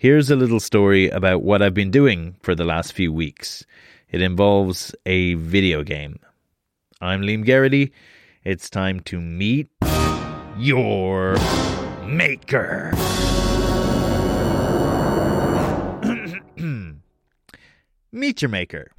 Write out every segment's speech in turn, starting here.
Here's a little story about what I've been doing for the last few weeks. It involves a video game. I'm Liam Geraghty. It's time to meet your maker. meet your maker.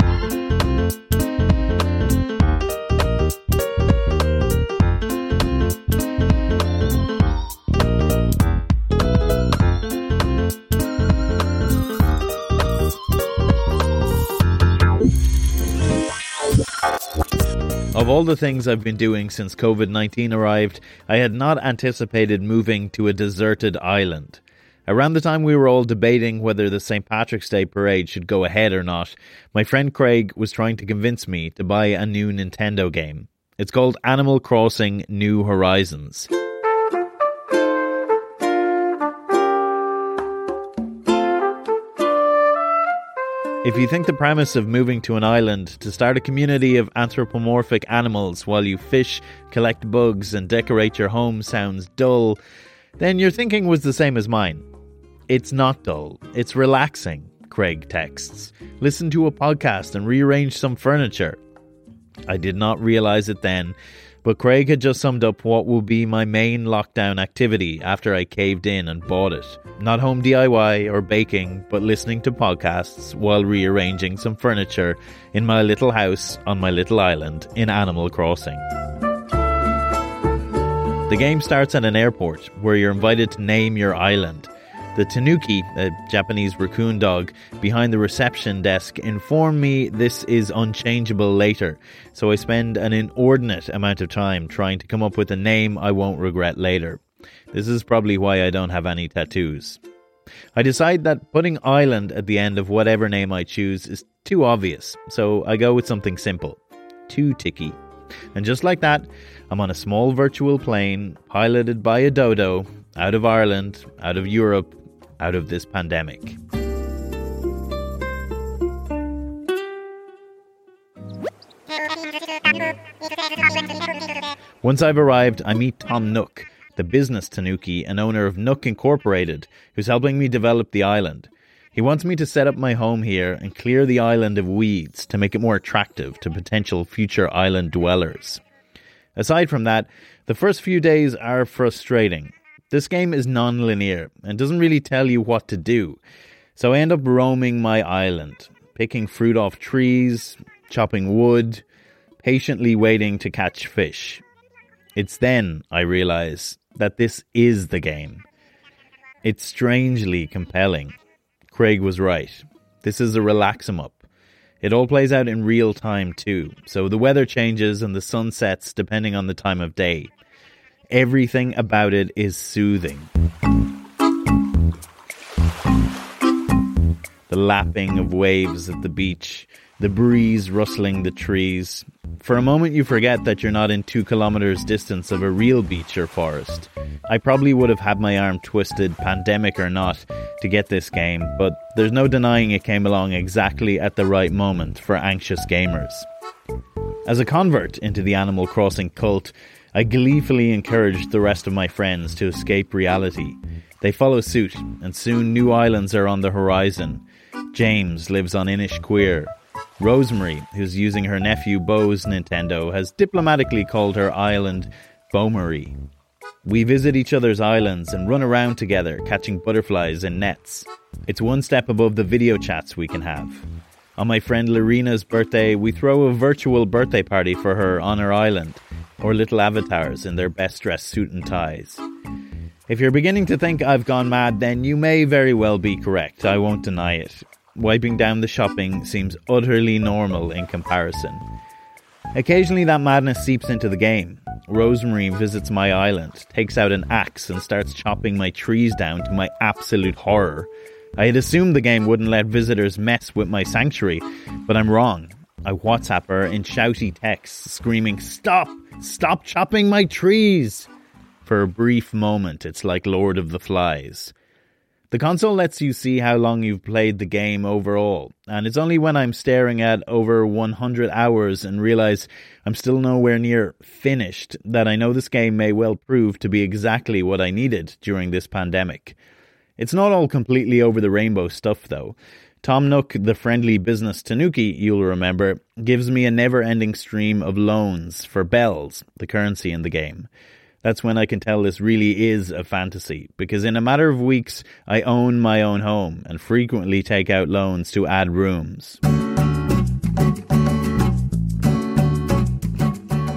Of all the things I've been doing since COVID 19 arrived, I had not anticipated moving to a deserted island. Around the time we were all debating whether the St. Patrick's Day parade should go ahead or not, my friend Craig was trying to convince me to buy a new Nintendo game. It's called Animal Crossing New Horizons. If you think the premise of moving to an island to start a community of anthropomorphic animals while you fish, collect bugs, and decorate your home sounds dull, then your thinking was the same as mine. It's not dull, it's relaxing, Craig texts. Listen to a podcast and rearrange some furniture. I did not realize it then, but Craig had just summed up what will be my main lockdown activity after I caved in and bought it. Not home DIY or baking, but listening to podcasts while rearranging some furniture in my little house on my little island in Animal Crossing. The game starts at an airport where you're invited to name your island. The tanuki, a Japanese raccoon dog, behind the reception desk informed me this is unchangeable later, so I spend an inordinate amount of time trying to come up with a name I won't regret later. This is probably why I don't have any tattoos. I decide that putting island at the end of whatever name I choose is too obvious, so I go with something simple. Too ticky. And just like that, I'm on a small virtual plane, piloted by a dodo, out of Ireland, out of Europe, out of this pandemic. Once I've arrived, I meet Tom Nook, the business tanuki and owner of Nook Incorporated, who's helping me develop the island. He wants me to set up my home here and clear the island of weeds to make it more attractive to potential future island dwellers. Aside from that, the first few days are frustrating. This game is non linear and doesn't really tell you what to do. So I end up roaming my island, picking fruit off trees, chopping wood, patiently waiting to catch fish. It's then I realize that this is the game. It's strangely compelling. Craig was right. This is a relax 'em up. It all plays out in real time too, so the weather changes and the sun sets depending on the time of day. Everything about it is soothing. The lapping of waves at the beach, the breeze rustling the trees. For a moment, you forget that you're not in two kilometers distance of a real beach or forest. I probably would have had my arm twisted, pandemic or not, to get this game, but there's no denying it came along exactly at the right moment for anxious gamers. As a convert into the Animal Crossing cult, I gleefully encouraged the rest of my friends to escape reality. They follow suit, and soon new islands are on the horizon. James lives on Inishqueer. Rosemary, who's using her nephew Bo's Nintendo, has diplomatically called her island Beaumarie. We visit each other's islands and run around together, catching butterflies in nets. It's one step above the video chats we can have. On my friend Lorena's birthday, we throw a virtual birthday party for her on her island or little avatars in their best dressed suit and ties. If you're beginning to think I've gone mad, then you may very well be correct. I won't deny it. Wiping down the shopping seems utterly normal in comparison. Occasionally, that madness seeps into the game. Rosemary visits my island, takes out an axe, and starts chopping my trees down to my absolute horror. I had assumed the game wouldn't let visitors mess with my sanctuary, but I'm wrong. I WhatsApp her in shouty texts, screaming, Stop! Stop chopping my trees! For a brief moment, it's like Lord of the Flies. The console lets you see how long you've played the game overall, and it's only when I'm staring at over 100 hours and realize I'm still nowhere near finished that I know this game may well prove to be exactly what I needed during this pandemic. It's not all completely over the rainbow stuff, though. Tom Nook, the friendly business tanuki, you'll remember, gives me a never ending stream of loans for bells, the currency in the game. That's when I can tell this really is a fantasy, because in a matter of weeks, I own my own home and frequently take out loans to add rooms.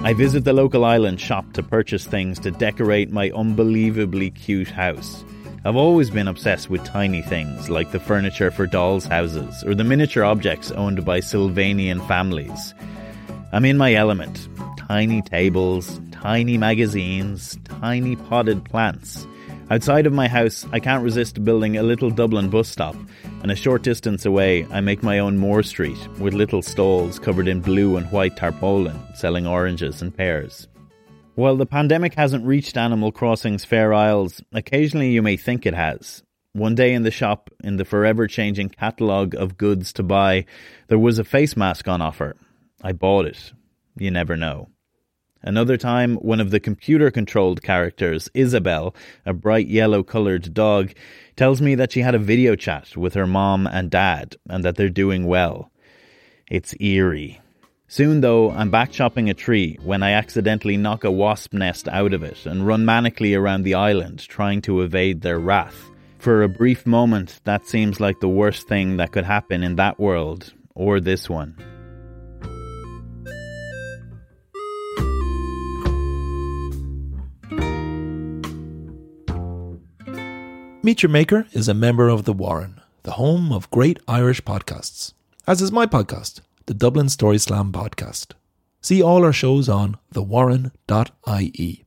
I visit the local island shop to purchase things to decorate my unbelievably cute house. I've always been obsessed with tiny things like the furniture for dolls' houses or the miniature objects owned by Sylvanian families. I'm in my element. Tiny tables, tiny magazines, tiny potted plants. Outside of my house, I can't resist building a little Dublin bus stop, and a short distance away, I make my own Moore Street with little stalls covered in blue and white tarpaulin selling oranges and pears. While the pandemic hasn't reached Animal Crossing's Fair Isles, occasionally you may think it has. One day in the shop, in the forever changing catalogue of goods to buy, there was a face mask on offer. I bought it. You never know. Another time, one of the computer controlled characters, Isabelle, a bright yellow coloured dog, tells me that she had a video chat with her mom and dad and that they're doing well. It's eerie. Soon, though, I'm back chopping a tree when I accidentally knock a wasp nest out of it and run manically around the island trying to evade their wrath. For a brief moment, that seems like the worst thing that could happen in that world, or this one. Meet Your Maker is a member of The Warren, the home of great Irish podcasts, as is my podcast the Dublin Story Slam podcast. See all our shows on thewarren.ie.